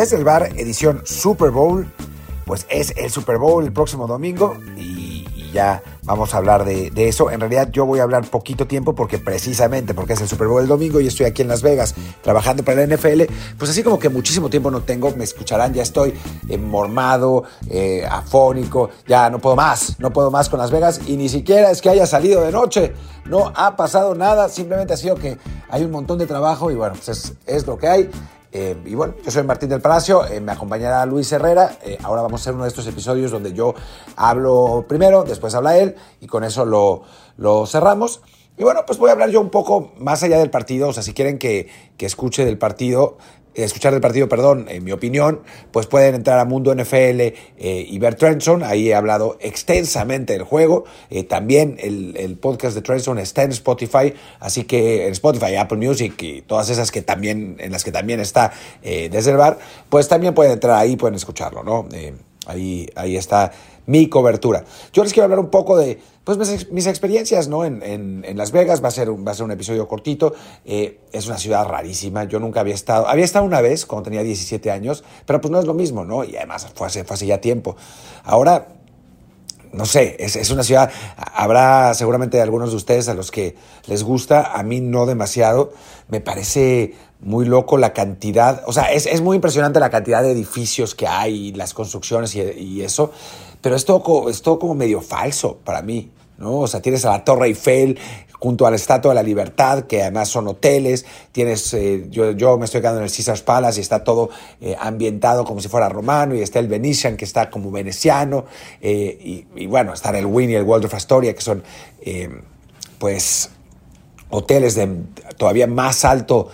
Desde el bar, edición Super Bowl, pues es el Super Bowl el próximo domingo y, ya vamos a hablar de, de, eso. En realidad yo voy a hablar poquito tiempo porque precisamente porque es el Super Bowl el domingo y estoy aquí en Las Vegas trabajando para la NFL, pues así como que muchísimo tiempo no tengo, me escucharán, ya estoy mormado, eh, afónico, ya no puedo más, no puedo más con Las Vegas y ni siquiera es que haya salido de noche, no ha pasado nada, simplemente ha sido que hay un montón de trabajo y bueno, pues es, es lo que hay. Eh, y bueno, yo soy Martín del Palacio, eh, me acompañará Luis Herrera. Eh, ahora vamos a hacer uno de estos episodios donde yo hablo primero, después habla él y con eso lo, lo cerramos. Y bueno, pues voy a hablar yo un poco más allá del partido, o sea, si quieren que, que escuche del partido, escuchar del partido, perdón, en mi opinión, pues pueden entrar a Mundo NFL eh, y ver Trenson. Ahí he hablado extensamente del juego. Eh, también el, el, podcast de Trenson está en Spotify, así que en Spotify, Apple Music y todas esas que también, en las que también está eh, desde el bar, pues también pueden entrar ahí, pueden escucharlo, ¿no? ahí, ahí está mi cobertura. Yo les quiero hablar un poco de pues, mis, experiencias ¿no? en, en, en, Las Vegas. Va a ser un, va a ser un episodio cortito. Eh, es una ciudad rarísima. Yo nunca había estado. Había estado una vez cuando tenía 17 años, pero pues no es lo mismo, ¿no? Y además fue hace, fue hace ya tiempo. Ahora no sé, es, es, una ciudad, habrá seguramente algunos de ustedes a los que les gusta, a mí no demasiado, me parece muy loco la cantidad, o sea, es, es muy impresionante la cantidad de edificios que hay, las construcciones y, eso, pero es es todo como medio falso para mí, ¿no? O sea, tienes a la Torre Eiffel junto a la Estatua de la Libertad, que además son hoteles, tienes, eh, yo, yo, me estoy quedando en el Caesars Palace y está todo eh, ambientado como si fuera romano, y está el Venetian, que está como veneciano, eh, y, y, bueno, está el Wynn y el Waldorf Astoria, que son, pues, hoteles de todavía más alto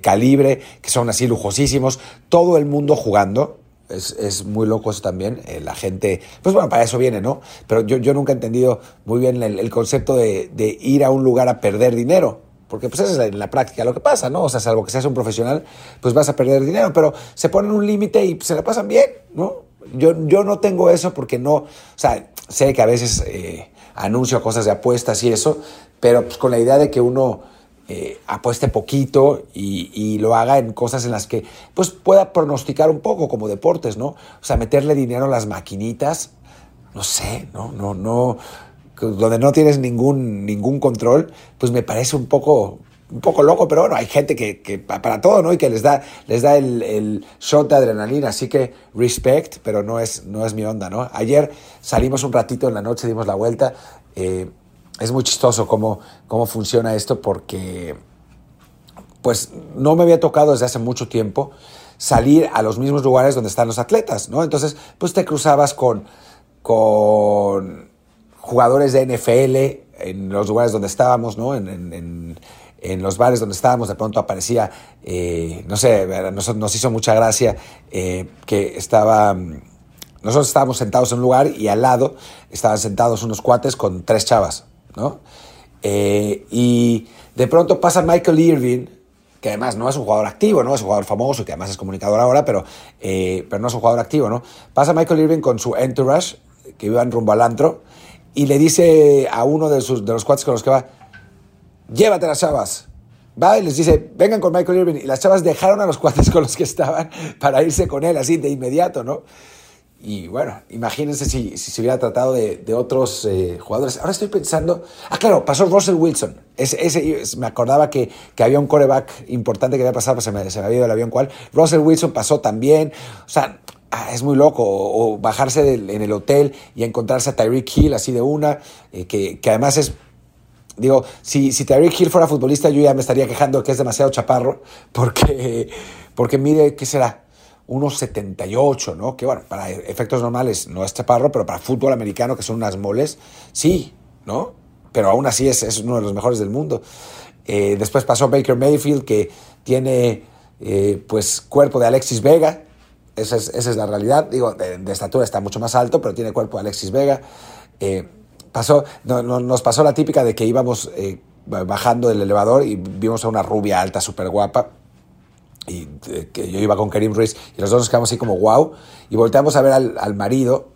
calibre, que son así lujosísimos, todo el mundo jugando, es, es, muy loco eso también. Eh, la gente, pues bueno, para eso viene, ¿no? Pero yo, yo nunca he entendido muy bien el, concepto de, de, ir a un lugar a perder dinero. Porque pues eso es en la práctica lo que pasa, ¿no? O sea, salvo que seas un profesional, pues vas a perder dinero. Pero se ponen un límite y se la pasan bien, ¿no? Yo, yo no tengo eso porque no, o sea, sé que a veces eh, anuncio cosas de apuestas y eso, pero pues con la idea de que uno eh, apueste poquito y, lo haga en cosas en las que pues pueda pronosticar un poco como deportes, ¿no? O sea, meterle dinero a las maquinitas, no sé, no, no, no, donde no tienes ningún, ningún control, pues me parece un poco, un poco loco, pero bueno, hay gente que, para todo, ¿no? Y que les da, les da el, el, shot de adrenalina, así que respect, pero no es, no es mi onda, ¿no? Ayer salimos un ratito en la noche, dimos la vuelta, eh, es muy chistoso cómo, cómo funciona esto porque pues no me había tocado desde hace mucho tiempo salir a los mismos lugares donde están los atletas, ¿no? Entonces, pues te cruzabas con, con jugadores de NFL en los lugares donde estábamos, ¿no? En, en, en, los bares donde estábamos, de pronto aparecía, eh, no sé, nos, nos, hizo mucha gracia eh, que estaba... Nosotros estábamos sentados en un lugar y al lado estaban sentados unos cuates con tres chavas, ¿no? Eh, y de pronto pasa Michael Irving, que además no es un jugador activo, ¿no? Es un jugador famoso, que además es comunicador ahora, pero, eh, pero no es un jugador activo, ¿no? Pasa Michael Irving con su entourage, que iban rumbo al antro, y le dice a uno de, sus, de los cuates con los que va, llévate las chavas. Va y les dice, vengan con Michael Irving. Y las chavas dejaron a los cuates con los que estaban para irse con él, así de inmediato, ¿no? Y bueno, imagínense si, si se hubiera tratado de, de otros eh, jugadores. Ahora estoy pensando. Ah, claro, pasó Russell Wilson. Ese, me acordaba que, que, había un coreback importante que había pasado, pues se me, se me había ido el avión cuál. Russell Wilson pasó también. O sea, ah, es muy loco. O, bajarse en el hotel y encontrarse a Tyreek Hill así de una, eh, que, que además es Digo, si, si Tyreek Hill fuera futbolista, yo ya me estaría quejando que es demasiado chaparro, porque, porque mire, ¿qué será? Unos 78, ¿no? Que bueno, para efectos normales no es chaparro, pero para fútbol americano, que son unas moles, sí, ¿no? Pero aún así es, es uno de los mejores del mundo. Eh, después pasó Baker Mayfield, que tiene eh, pues cuerpo de Alexis Vega, esa es, la realidad. Digo, de, estatura está mucho más alto, pero tiene cuerpo de Alexis Vega. Eh, pasó, no, no, nos pasó la típica de que íbamos bajando del elevador y vimos a una rubia alta, súper guapa, y eh, que yo iba con Karim Ruiz y los dos nos quedamos así como wow y volteamos a ver al, al marido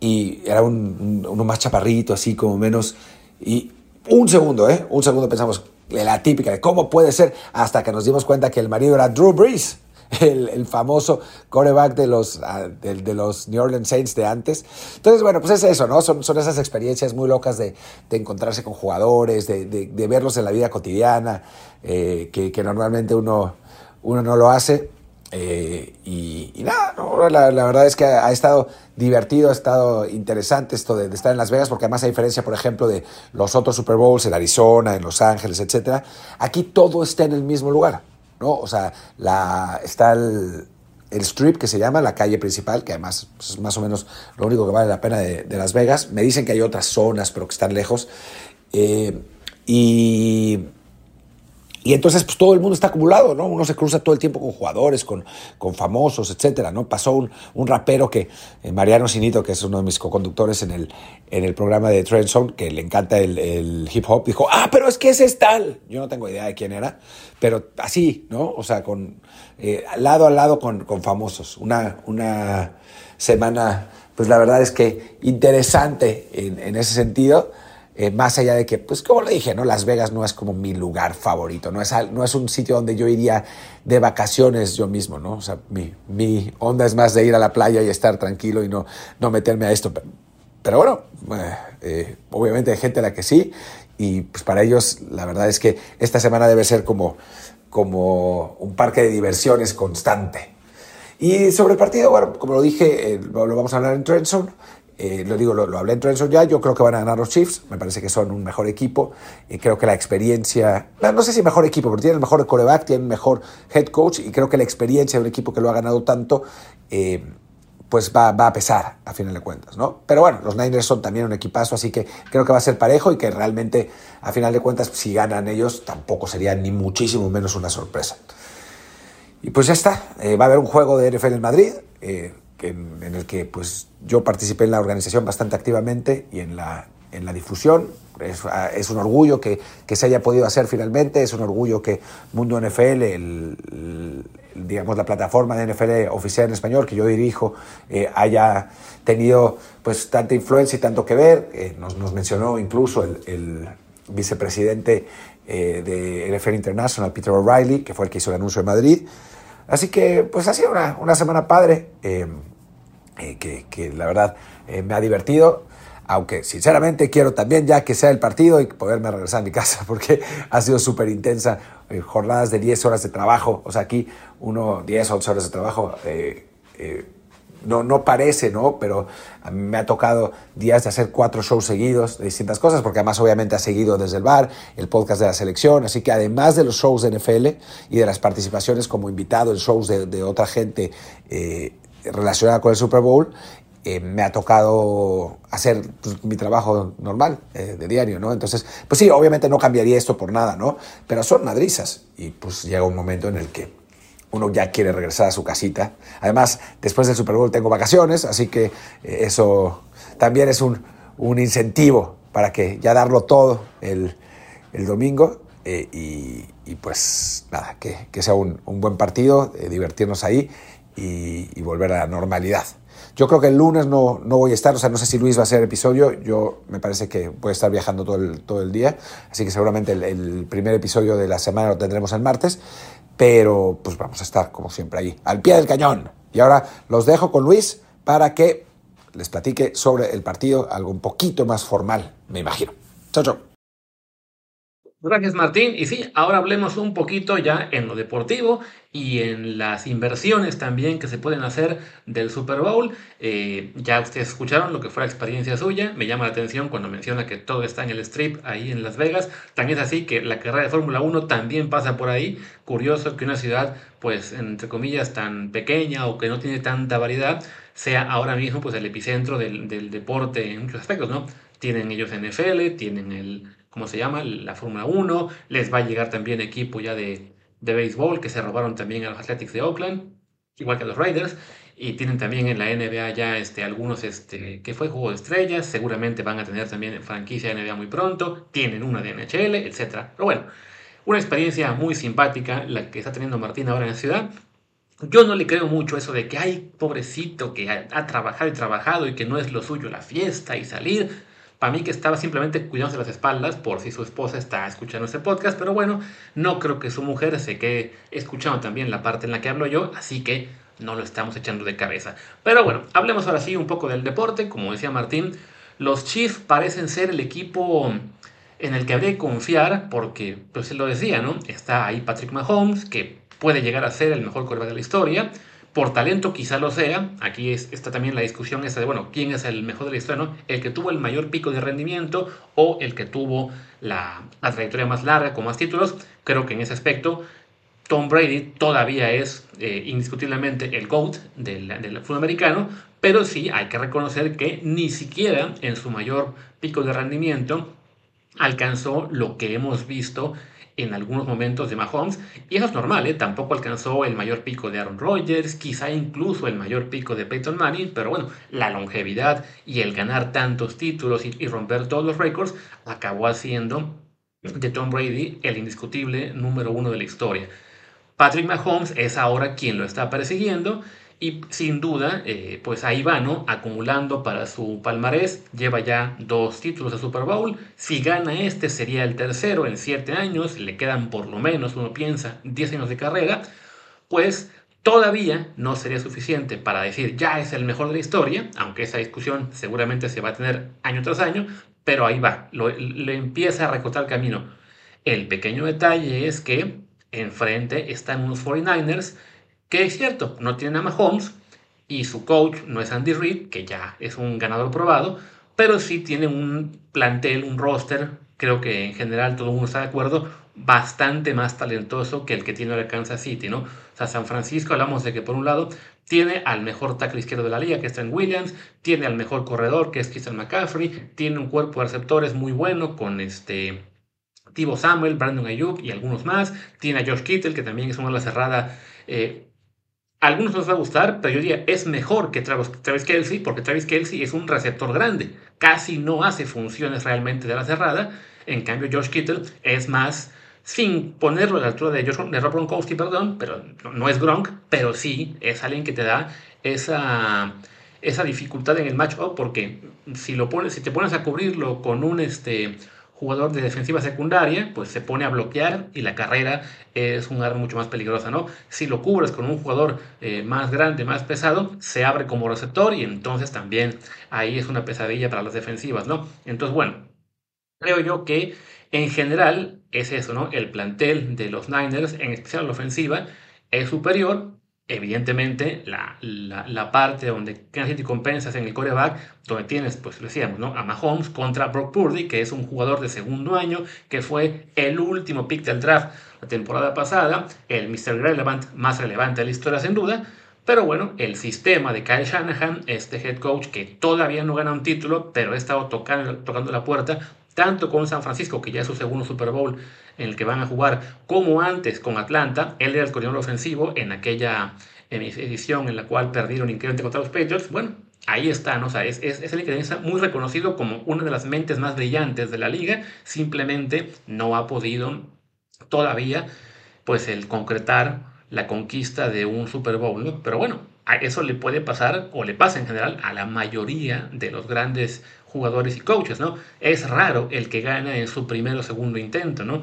y era un, un, uno más chaparrito así como menos y un segundo eh un segundo pensamos la típica de cómo puede ser hasta que nos dimos cuenta que el marido era Drew Brees el, famoso coreback de los, ah, de, los New Orleans Saints de antes. Entonces, bueno, pues es eso, ¿no? Son, son esas experiencias muy locas de, encontrarse con jugadores, de, verlos en la vida cotidiana, eh, que, que, normalmente uno, uno no lo hace. Eh, y, nada, la, verdad es que ha, estado divertido, ha estado interesante esto de, estar en Las Vegas, porque además a diferencia, por ejemplo, de los otros Super Bowls en Arizona, en Los Ángeles, etcétera, aquí todo está en el mismo lugar, ¿no? O sea, está el, strip que se llama, la calle principal, que además es más o menos lo único que vale la pena de, Las Vegas. Me dicen que hay otras zonas, pero que están lejos. Eh, y y entonces, pues todo el mundo está acumulado, ¿no? Uno se cruza todo el tiempo con jugadores, con, con famosos, etcétera, ¿no? Pasó un, un rapero que, eh, Mariano Sinito, que es uno de mis co-conductores en el, en el programa de Trend Zone, que le encanta el, el, hip hop, dijo, ah, pero es que ese es tal. Yo no tengo idea de quién era, pero así, ¿no? O sea, con, eh, lado a lado con, con famosos. Una, una semana, pues la verdad es que interesante en, en ese sentido. Eh, más allá de que, pues como le dije, ¿no? Las Vegas no es como mi lugar favorito, no es, no es un sitio donde yo iría de vacaciones yo mismo, ¿no? O sea, mi, mi onda es más de ir a la playa y estar tranquilo y no, no meterme a esto. Pero, bueno, eh, eh, obviamente hay gente a la que sí, y pues para ellos la verdad es que esta semana debe ser como, como un parque de diversiones constante. Y sobre el partido, bueno, como lo dije, lo vamos a hablar en Trenson. Eh, lo digo, lo, hablé en Trenson ya, yo creo que van a ganar los Chiefs, me parece que son un mejor equipo, y creo que la experiencia, no, sé si mejor equipo, pero tienen el mejor coreback, tienen mejor head coach, y creo que la experiencia de un equipo que lo ha ganado tanto, eh, pues va, va, a pesar a final de cuentas, ¿no? Pero bueno, los Niners son también un equipazo, así que creo que va a ser parejo y que realmente a final de cuentas, si ganan ellos, tampoco sería ni muchísimo menos una sorpresa. Y pues ya está, eh, va a haber un juego de NFL en Madrid en, el que pues, yo participé en la organización bastante activamente y en la, en la difusión. Es, es un orgullo que, que, se haya podido hacer finalmente, es un orgullo que Mundo NFL, el, digamos la plataforma de NFL oficial en español que yo dirijo, eh, haya tenido pues tanta influencia y tanto que ver. Eh, nos, nos, mencionó incluso el, el vicepresidente eh, de NFL International, Peter O'Reilly, que fue el que hizo el anuncio en Madrid. Así que pues ha sido una, una semana padre. Eh, que, la verdad eh, me ha divertido. Aunque sinceramente quiero también ya que sea el partido y poderme regresar a mi casa porque ha sido súper intensa. Eh, jornadas de 10 horas de trabajo. O sea, aquí uno 10 o 11 horas de trabajo no, no parece, ¿no? Pero me ha tocado días de hacer cuatro shows seguidos de distintas cosas, porque además obviamente ha seguido desde el bar, el podcast de la selección, así que además de los shows de NFL y de las participaciones como invitado en shows de, otra gente relacionada con el Super Bowl, eh, me ha tocado hacer pues, mi trabajo normal eh, de diario, ¿no? Entonces, pues sí, obviamente no cambiaría esto por nada, ¿no? Pero son madrizas y pues llega un momento en el que uno ya quiere regresar a su casita. Además, después del Super Bowl tengo vacaciones, así que eh, eso también es un, un, incentivo para que ya darlo todo el, el domingo y, y, pues nada, que, que sea un, un buen partido, divertirnos ahí y, volver a la normalidad. Yo creo que el lunes no, no, voy a estar, o sea, no sé si Luis va a hacer episodio, yo me parece que voy a estar viajando todo el, todo el día, así que seguramente el, primer episodio de la semana lo tendremos el martes, pero pues vamos a estar como siempre ahí, al pie del cañón. Y ahora los dejo con Luis para que les platique sobre el partido, algo un poquito más formal, me imagino. Chao, chao. Gracias Martín. Y sí, ahora hablemos un poquito ya en lo deportivo y en las inversiones también que se pueden hacer del Super Bowl. Eh, ya ustedes escucharon lo que fue la experiencia suya. Me llama la atención cuando menciona que todo está en el strip ahí en Las Vegas. También es así que la carrera de Fórmula 1 también pasa por ahí. Curioso que una ciudad, pues entre comillas, tan pequeña o que no tiene tanta variedad, sea ahora mismo pues el epicentro del, del deporte en muchos aspectos, ¿no? Tienen ellos NFL, tienen el ¿cómo se llama? La Fórmula 1. Les va a llegar también equipo ya de, de béisbol que se robaron también a los Athletics de Oakland, igual que a los Raiders. Y tienen también en la NBA ya este, algunos, este, que fue Juego de Estrellas, seguramente van a tener también franquicia NBA muy pronto, tienen una de NHL, etc. Pero bueno, una experiencia muy simpática la que está teniendo Martín ahora en la ciudad. Yo no le creo mucho eso de que, ay, pobrecito, que ha trabajado y trabajado y que no es lo suyo la fiesta y salir. Para mí que estaba simplemente cuidándose las espaldas por si su esposa está escuchando este podcast, pero bueno, no creo que su mujer se quede escuchando también la parte en la que hablo yo, así que no lo estamos echando de cabeza. Pero bueno, hablemos ahora sí un poco del deporte. Como decía Martín, los Chiefs parecen ser el equipo en el que habría que confiar porque, pues él lo decía, ¿no? Está ahí Patrick Mahomes, que puede llegar a ser el mejor quarterback de la historia. Por talento quizá lo sea. Aquí está también la discusión esa de, bueno, ¿quién es el mejor de la historia? No? ¿El que tuvo el mayor pico de rendimiento o el que tuvo la, trayectoria más larga con más títulos? Creo que en ese aspecto Tom Brady todavía es eh, indiscutiblemente el GOAT del, del fútbol americano, pero sí hay que reconocer que ni siquiera en su mayor pico de rendimiento alcanzó lo que hemos visto en algunos momentos de Mahomes, y eso es normal, ¿eh? tampoco alcanzó el mayor pico de Aaron Rodgers, quizá incluso el mayor pico de Peyton Manning, pero bueno, la longevidad y el ganar tantos títulos y, y romper todos los récords acabó haciendo de Tom Brady el indiscutible número uno de la historia. Patrick Mahomes es ahora quien lo está persiguiendo y sin duda, eh, pues ahí va, ¿no? Acumulando para su palmarés, lleva ya dos títulos de Super Bowl. Si gana este, sería el tercero en siete años, le quedan por lo menos, uno piensa, 10 años de carrera. Pues todavía no sería suficiente para decir ya es el mejor de la historia, aunque esa discusión seguramente se va a tener año tras año, pero ahí va, le empieza a recortar camino. El pequeño detalle es que enfrente están unos 49ers que es cierto, no tiene a Mahomes y su coach no es Andy Reid, que ya es un ganador probado, pero sí tiene un plantel, un roster, creo que en general todo el mundo está de acuerdo, bastante más talentoso que el que tiene el Kansas City, ¿no? O sea, San Francisco, hablamos de que por un lado tiene al mejor tackle izquierdo de la liga, que es Trent Williams, tiene al mejor corredor, que es Christian McCaffrey, tiene un cuerpo de receptores muy bueno con este Tibo Samuel, Brandon Ayuk y algunos más, tiene a Josh Kittle, que también es una la cerrada eh, algunos nos va a gustar, pero yo diría, es mejor que Travis, Kelsey, porque Travis Kelsey es un receptor grande. Casi no hace funciones realmente de la cerrada. En cambio, Josh Kittle es más, sin ponerlo a la altura de, Josh, de Rob Gronkowski, perdón, pero no, es Gronk, pero sí es alguien que te da esa, esa dificultad en el matchup, porque si, lo pones, si te pones a cubrirlo con un... Este, jugador de defensiva secundaria, pues se pone a bloquear y la carrera es un arma mucho más peligrosa, ¿no? Si lo cubres con un jugador eh, más grande, más pesado, se abre como receptor y entonces también ahí es una pesadilla para las defensivas, ¿no? Entonces, bueno, creo yo que en general es eso, ¿no? El plantel de los Niners, en especial la ofensiva, es superior, evidentemente la, la, parte donde Kansas City compensas en el coreback, donde tienes, pues decíamos, ¿no? a Mahomes contra Brock Purdy, que es un jugador de segundo año, que fue el último pick del draft la temporada pasada, el Mr. Relevant más relevante de la historia sin duda, pero bueno, el sistema de Kyle Shanahan, este head coach que todavía no gana un título, pero ha estado tocando, tocando la puerta, tanto con San Francisco, que ya es su segundo Super Bowl en el que van a jugar, como antes con Atlanta. Él era el coordinador ofensivo en aquella edición en la cual perdieron increíblemente contra los Patriots. Bueno, ahí está. O sea, es, es, es el muy reconocido como una de las mentes más brillantes de la liga. Simplemente no ha podido todavía, pues, el concretar la conquista de un Super Bowl. Pero bueno, a eso le puede pasar, o le pasa en general, a la mayoría de los grandes jugadores y coaches, ¿no? Es raro el que gana en su primer o segundo intento, ¿no?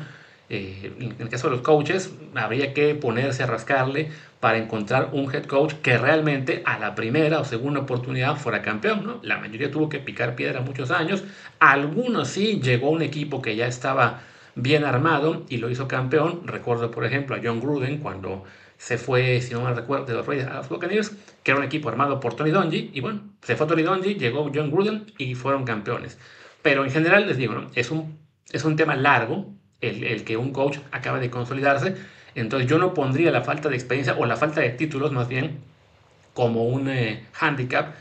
Eh, en el caso de los coaches, habría que ponerse a rascarle para encontrar un head coach que realmente a la primera o segunda oportunidad fuera campeón, ¿no? La mayoría tuvo que picar piedra muchos años, algunos sí llegó un equipo que ya estaba bien armado y lo hizo campeón. Recuerdo, por ejemplo, a John Gruden cuando se fue, si no me recuerdo, de los Raiders a los Buccaneers, que era un equipo armado por Tony Dungy, y bueno, se fue Tony Dungy, llegó John Gruden y fueron campeones. Pero en general, les digo, es, un, es un tema largo el, el que un coach acaba de consolidarse, entonces yo no pondría la falta de experiencia o la falta de títulos más bien como un eh, handicap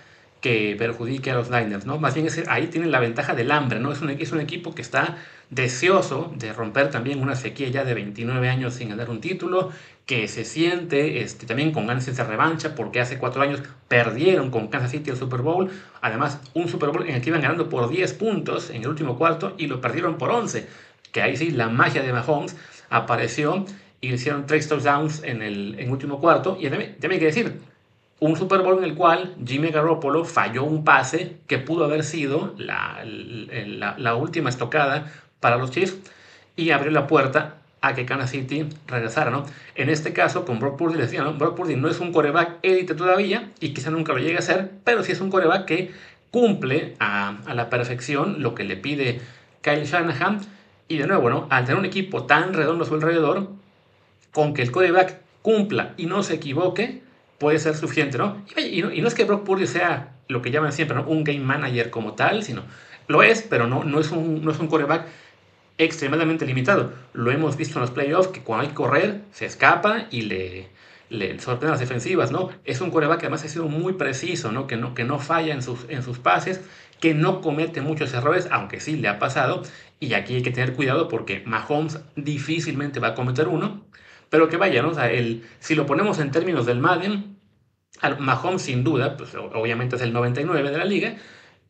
que perjudique a los Niners, ¿no? Más bien ahí tienen la ventaja del hambre, ¿no? Es un, es equipo que está deseoso de romper también una sequía ya de 29 años sin ganar un título, que se siente este, también con ganas de revancha, porque hace cuatro años perdieron con Kansas City el Super Bowl, además un Super Bowl en el que iban ganando por 10 puntos en el último cuarto y lo perdieron por 11, que ahí sí la magia de Mahomes apareció y hicieron tres touchdowns en el, último cuarto, y también, también hay que decir, un Super Bowl en el cual Jimmy Garoppolo falló un pase que pudo haber sido la, la, última estocada para los Chiefs y abrió la puerta a que Kansas City regresara, ¿no? En este caso, con Brock Purdy, decía, ¿no? Brock Purdy no es un coreback élite todavía y quizá nunca lo llegue a ser, pero sí es un coreback que cumple a, a, la perfección lo que le pide Kyle Shanahan. Y de nuevo, ¿no? Al tener un equipo tan redondo a su alrededor, con que el coreback cumpla y no se equivoque, puede ser suficiente, ¿no? Y, no, es que Brock Purdy sea lo que llaman siempre, ¿no? Un game manager como tal, sino lo es, pero no, no, es un, no es un coreback extremadamente limitado. Lo hemos visto en los playoffs, que cuando hay que correr, se escapa y le, le sorprende las defensivas, ¿no? Es un coreback que además ha sido muy preciso, ¿no? Que no, que no falla en sus, en sus pases, que no comete muchos errores, aunque sí le ha pasado. Y aquí hay que tener cuidado porque Mahomes difícilmente va a cometer uno. Pero que vaya, ¿no? O sea, el, si lo ponemos en términos del Madden, Mahomes sin duda, pues obviamente es el 99 de la liga,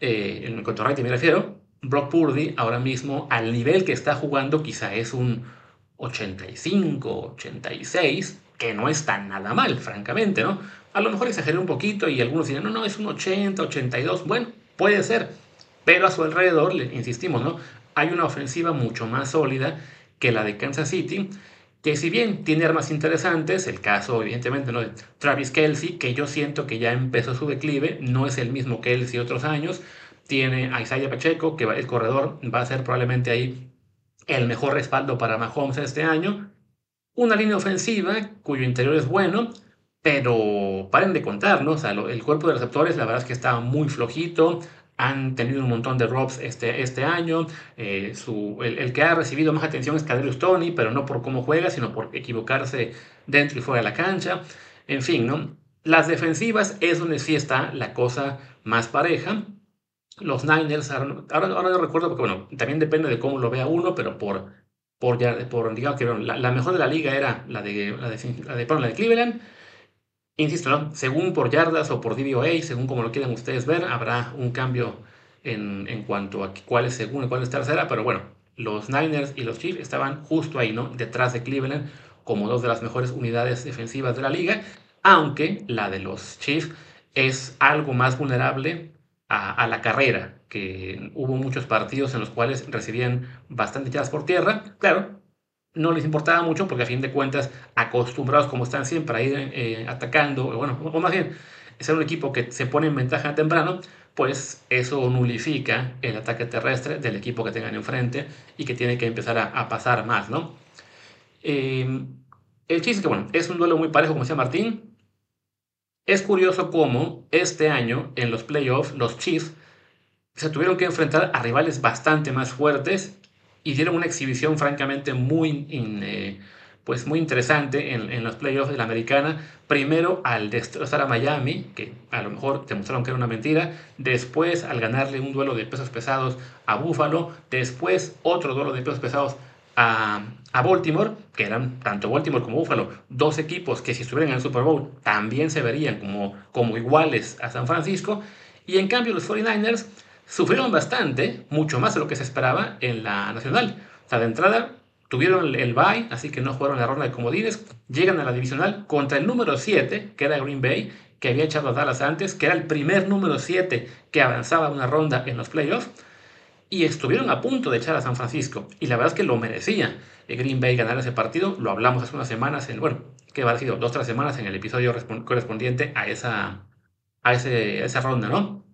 eh, en cuanto a rating me refiero, Brock Purdy ahora mismo al nivel que está jugando quizá es un 85, 86, que no está nada mal, francamente, ¿no? A lo mejor exageré un poquito y algunos dirán, no, no, es un 80, 82, bueno, puede ser, pero a su alrededor, insistimos, ¿no? Hay una ofensiva mucho más sólida que la de Kansas City que si bien tiene armas interesantes, el caso evidentemente ¿no? de Travis Kelsey, que yo siento que ya empezó su declive, no es el mismo Kelsey otros años, tiene a Isaiah Pacheco, que el corredor va a ser probablemente ahí el mejor respaldo para Mahomes este año, una línea ofensiva cuyo interior es bueno, pero paren de contar, ¿no? O sea, el cuerpo de receptores la verdad es que está muy flojito, han tenido un montón de drops este, este año. Eh, su, el, que ha recibido más atención es Kadrius Tony, pero no por cómo juega, sino por equivocarse dentro y fuera de la cancha. En fin, ¿no? Las defensivas es donde sí está la cosa más pareja. Los Niners, ahora, ahora no recuerdo porque, bueno, también depende de cómo lo vea uno, pero por, por, por digamos que la, mejor de la liga era la la de, la de, la de Cleveland Insisto, ¿no? según por yardas o por DVOA, según como lo quieran ustedes ver, habrá un cambio en, en cuanto a cuál es segunda y cuál es tercera, pero bueno, los Niners y los Chiefs estaban justo ahí, ¿no? Detrás de Cleveland como dos de las mejores unidades defensivas de la liga, aunque la de los Chiefs es algo más vulnerable a, a la carrera, que hubo muchos partidos en los cuales recibían bastante yardas por tierra, claro, no les importaba mucho porque a fin de cuentas, acostumbrados como están siempre a ir eh, atacando, bueno, o más bien, ser un equipo que se pone en ventaja temprano, pues eso nulifica el ataque terrestre del equipo que tengan enfrente y que tiene que empezar a, pasar más, ¿no? Em, el chiste que, bueno, es un duelo muy parejo, como decía Martín. Es curioso cómo este año en los playoffs los Chiefs se tuvieron que enfrentar a rivales bastante más fuertes y dieron una exhibición francamente muy, eh, pues muy interesante en, en, los playoffs de la americana. Primero al destrozar a Miami, que a lo mejor demostraron que era una mentira. Después al ganarle un duelo de pesos pesados a Buffalo. Después otro duelo de pesos pesados a, a, Baltimore, que eran tanto Baltimore como Buffalo, dos equipos que si estuvieran en el Super Bowl también se verían como, como iguales a San Francisco. Y en cambio los 49ers sufrieron bastante, mucho más de lo que se esperaba en la nacional. O sea, de entrada tuvieron el bye, así que no jugaron la ronda de comodines, llegan a la divisional contra el número 7, que era Green Bay, que había echado a Dallas antes, que era el primer número 7 que avanzaba una ronda en los playoffs, y estuvieron a punto de echar a San Francisco, y la verdad es que lo merecía. Green Bay ganar ese partido, lo hablamos hace unas semanas, en, bueno, que ha sido dos o tres semanas en el episodio correspondiente a esa, a, ese, a esa ronda, ¿no?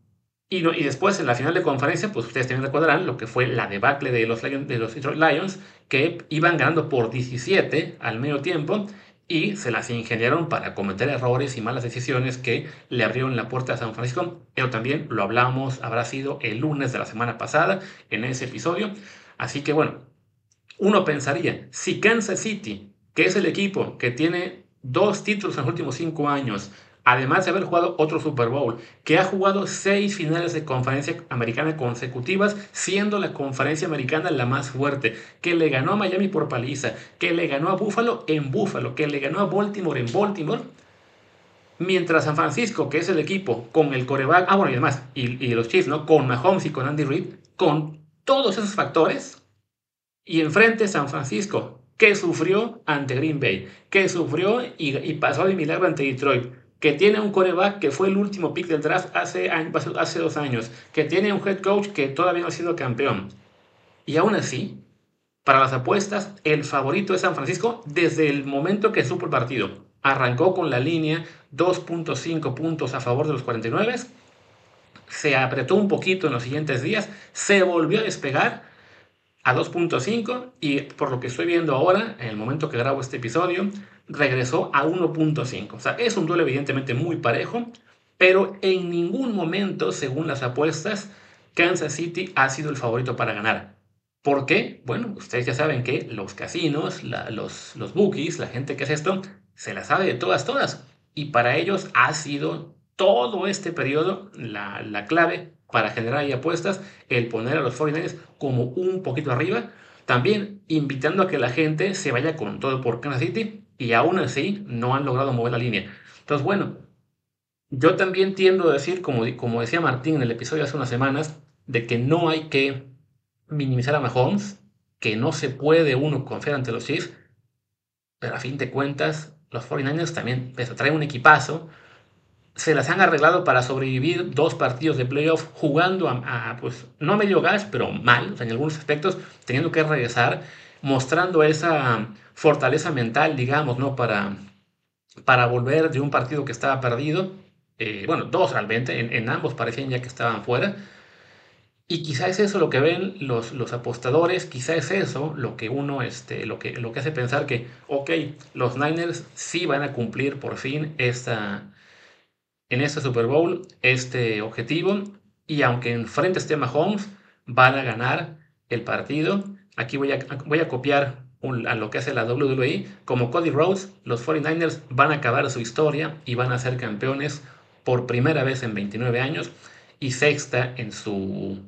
Y, después en la final de conferencia, pues ustedes también recordarán lo que fue la debacle de los, de los Detroit Lions, que iban ganando por 17 al medio tiempo y se las ingeniaron para cometer errores y malas decisiones que le abrieron la puerta a San Francisco. Pero también lo hablamos, habrá sido el lunes de la semana pasada en ese episodio. Así que bueno, uno pensaría, si Kansas City, que es el equipo que tiene dos títulos en los últimos cinco años, además de haber jugado otro Super Bowl, que ha jugado seis finales de conferencia americana consecutivas, siendo la conferencia americana la más fuerte, que le ganó a Miami por paliza, que le ganó a Buffalo en Buffalo, que le ganó a Baltimore en Baltimore. Mientras San Francisco, que es el equipo con el coreback, ah, bueno, y además, y, los Chiefs, ¿no? Con Mahomes y con Andy Reid, con todos esos factores, y enfrente San Francisco, que sufrió ante Green Bay, que sufrió y, y pasó de milagro ante Detroit que tiene un coreback que fue el último pick del draft hace, hace dos años, que tiene un head coach que todavía no ha sido campeón. Y aún así, para las apuestas, el favorito es San Francisco desde el momento que supo el partido. Arrancó con la línea 2.5 puntos a favor de los 49, se apretó un poquito en los siguientes días, se volvió a despegar a 2.5 y por lo que estoy viendo ahora, en el momento que grabo este episodio, regresó a 1.5. O sea, es un duelo evidentemente muy parejo, pero en ningún momento, según las apuestas, Kansas City ha sido el favorito para ganar. ¿Por qué? Bueno, ustedes ya saben que los casinos, los, los bookies, la gente que hace esto, se la sabe de todas, todas. Y para ellos ha sido todo este periodo la, la clave para generar ahí apuestas, el poner a los 49ers como un poquito arriba, también invitando a que la gente se vaya con todo por Kansas City y aún así no han logrado mover la línea. Entonces, bueno, yo también tiendo a decir, como, como decía Martín en el episodio hace unas semanas, de que no hay que minimizar a Mahomes, que no se puede uno confiar ante los Chiefs, pero a fin de cuentas, los 49ers también, pese a traer un equipazo, se las han arreglado para sobrevivir dos partidos de playoff jugando a, pues, no medio gas, pero mal, en algunos aspectos, teniendo que regresar, mostrando esa fortaleza mental, digamos, ¿no? Para, para volver de un partido que estaba perdido. Eh, bueno, dos realmente, en, en, ambos parecían ya que estaban fuera. Y quizá es eso lo que ven los, los apostadores, quizá es eso lo que uno, este, lo que, lo que hace pensar que, ok, los Niners sí van a cumplir por fin esta, en este Super Bowl este objetivo y aunque enfrente esté Mahomes, van a ganar el partido. Aquí voy a, voy a copiar a lo que hace la WWE. Como Cody Rhodes, los 49ers van a acabar su historia y van a ser campeones por primera vez en 29 años y sexta en su,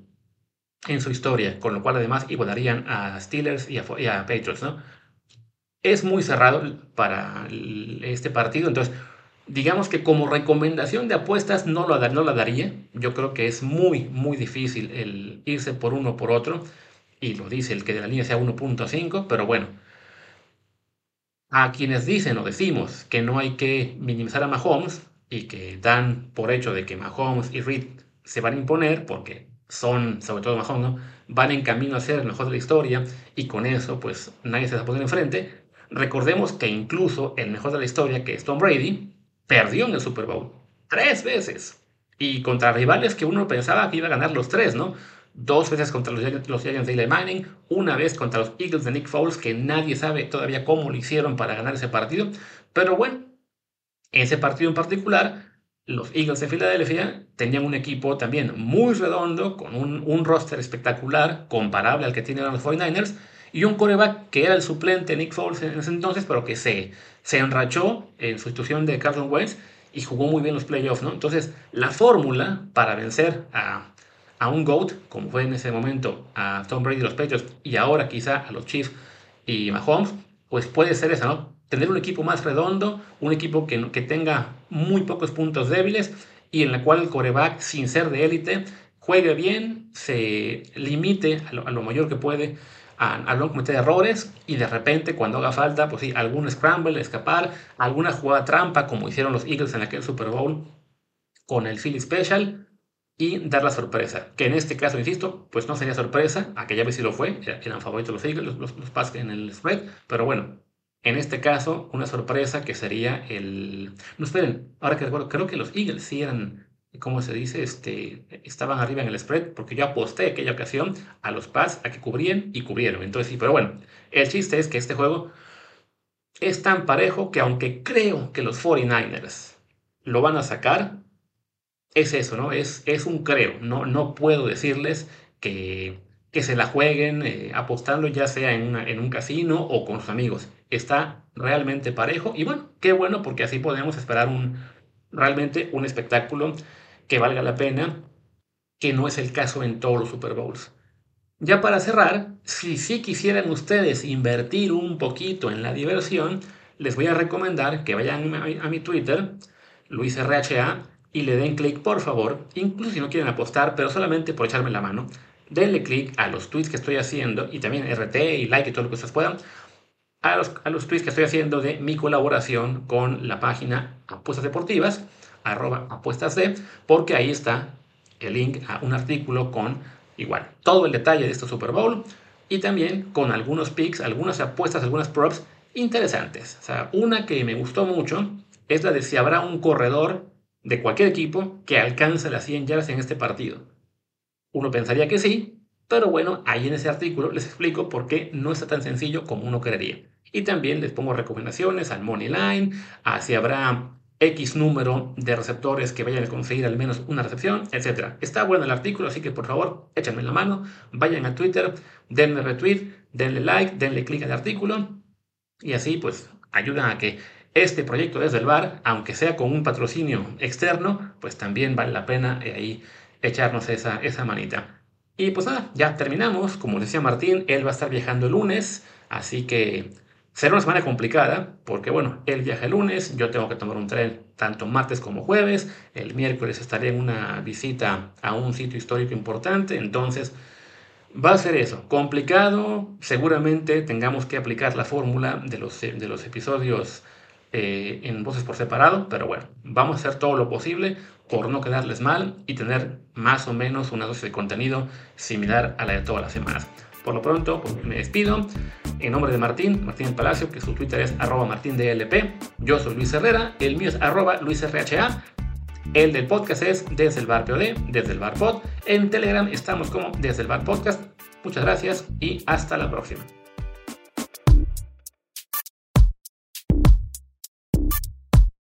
en su historia, con lo cual además igualarían a Steelers y a, y a Patriots. ¿no? Es muy cerrado para este partido, entonces digamos que como recomendación de apuestas no, lo, no la daría. Yo creo que es muy, muy difícil el irse por uno o por otro. Y lo dice el que de la línea sea 1.5, pero bueno. A quienes dicen o decimos que no hay que minimizar a Mahomes y que dan por hecho de que Mahomes y Reed se van a imponer porque son, sobre todo Mahomes, van en camino a ser el mejor de la historia y con eso pues nadie se va a poner enfrente. Recordemos que incluso el mejor de la historia, que es Tom Brady, perdió en el Super Bowl. Tres veces. Y contra rivales que uno pensaba que iba a ganar los tres, ¿no? Dos veces contra los, los Giants de Eli Manning, una vez contra los Eagles de Nick Foles, que nadie sabe todavía cómo lo hicieron para ganar ese partido. Pero bueno, ese partido en particular, los Eagles de Filadelfia tenían un equipo también muy redondo, con un, un roster espectacular, comparable al que tienen los 49ers, y un coreback que era el suplente Nick Foles en ese entonces, pero que se, se enrachó en sustitución de Carson Wentz y jugó muy bien los playoffs, ¿no? Entonces, la fórmula para vencer a, a, un GOAT, como fue en ese momento a Tom Brady y los Patriots, y ahora quizá a los Chiefs y Mahomes, pues puede ser esa, ¿no? Tener un equipo más redondo, un equipo que, que tenga muy pocos puntos débiles y en la cual el coreback, sin ser de élite, juegue bien, se limite a lo, a lo mayor que puede a, no cometer errores y de repente cuando haga falta, pues sí, algún scramble, escapar, alguna jugada trampa como hicieron los Eagles en aquel Super Bowl con el Philly Special y dar la sorpresa. Que en este caso, insisto, pues no sería sorpresa, aquella vez sí lo fue, eran favoritos los Eagles, los, los, los en el spread, pero bueno, en este caso, una sorpresa que sería el... No, esperen, ahora que recuerdo, creo que los Eagles sí eran ¿cómo se dice? Este, estaban arriba en el spread, porque yo aposté aquella ocasión a los Pats a que cubrían y cubrieron. Entonces sí, pero bueno, el chiste es que este juego es tan parejo que aunque creo que los 49ers lo van a sacar, es eso, ¿no? Es, es un creo. No, no puedo decirles que, que se la jueguen eh, apostando ya sea en, en un casino o con sus amigos. Está realmente parejo y bueno, qué bueno porque así podemos esperar un, realmente un espectáculo que valga la pena, que no es el caso en todos los Super Bowls. Ya para cerrar, si sí quisieran ustedes invertir un poquito en la diversión, les voy a recomendar que vayan a mi Twitter, LuisRHA, y le den clic, por favor, incluso si no quieren apostar, pero solamente por echarme la mano, denle clic a los tweets que estoy haciendo y también RT y like y todo lo que ustedes puedan, a los, a los tweets que estoy haciendo de mi colaboración con la página Apuestas Deportivas, arroba apuestas de, porque ahí está el link a un artículo con igual todo el detalle de este Super Bowl y también con algunos picks, algunas apuestas, algunas props interesantes. O sea, una que me gustó mucho es la de si habrá un corredor de cualquier equipo que alcance las 100 yardas en este partido. Uno pensaría que sí, pero bueno, ahí en ese artículo les explico por qué no está tan sencillo como uno creería. Y también les pongo recomendaciones al Money Line, a si habrá X número de receptores que vayan a conseguir al menos una recepción, etc. Está bueno el artículo, así que por favor échenme la mano, vayan a Twitter, denle retweet, denle like, denle clic al artículo y así pues ayudan a que este proyecto desde el bar, aunque sea con un patrocinio externo, pues también vale la pena eh, ahí echarnos esa, esa manita. Y pues nada, ya terminamos. Como decía Martín, él va a estar viajando el lunes, así que será una semana complicada, porque bueno, él viaja el lunes, yo tengo que tomar un tren tanto martes como jueves, el miércoles estaré en una visita a un sitio histórico importante, entonces va a ser eso, complicado, seguramente tengamos que aplicar la fórmula de los, de los episodios eh, en voces por separado, pero bueno, vamos a hacer todo lo posible por no quedarles mal y tener más o menos una dosis de contenido similar a la de todas las semanas. Por lo pronto, pues, me despido. En nombre de Martín, Martín Palacio, que su Twitter es arroba martindlp. Yo soy Luis Herrera, el mío es arroba luisrha. El del podcast es desde el bar POD, desde el bar pod. En Telegram estamos como desde el bar podcast. Muchas gracias y hasta la próxima.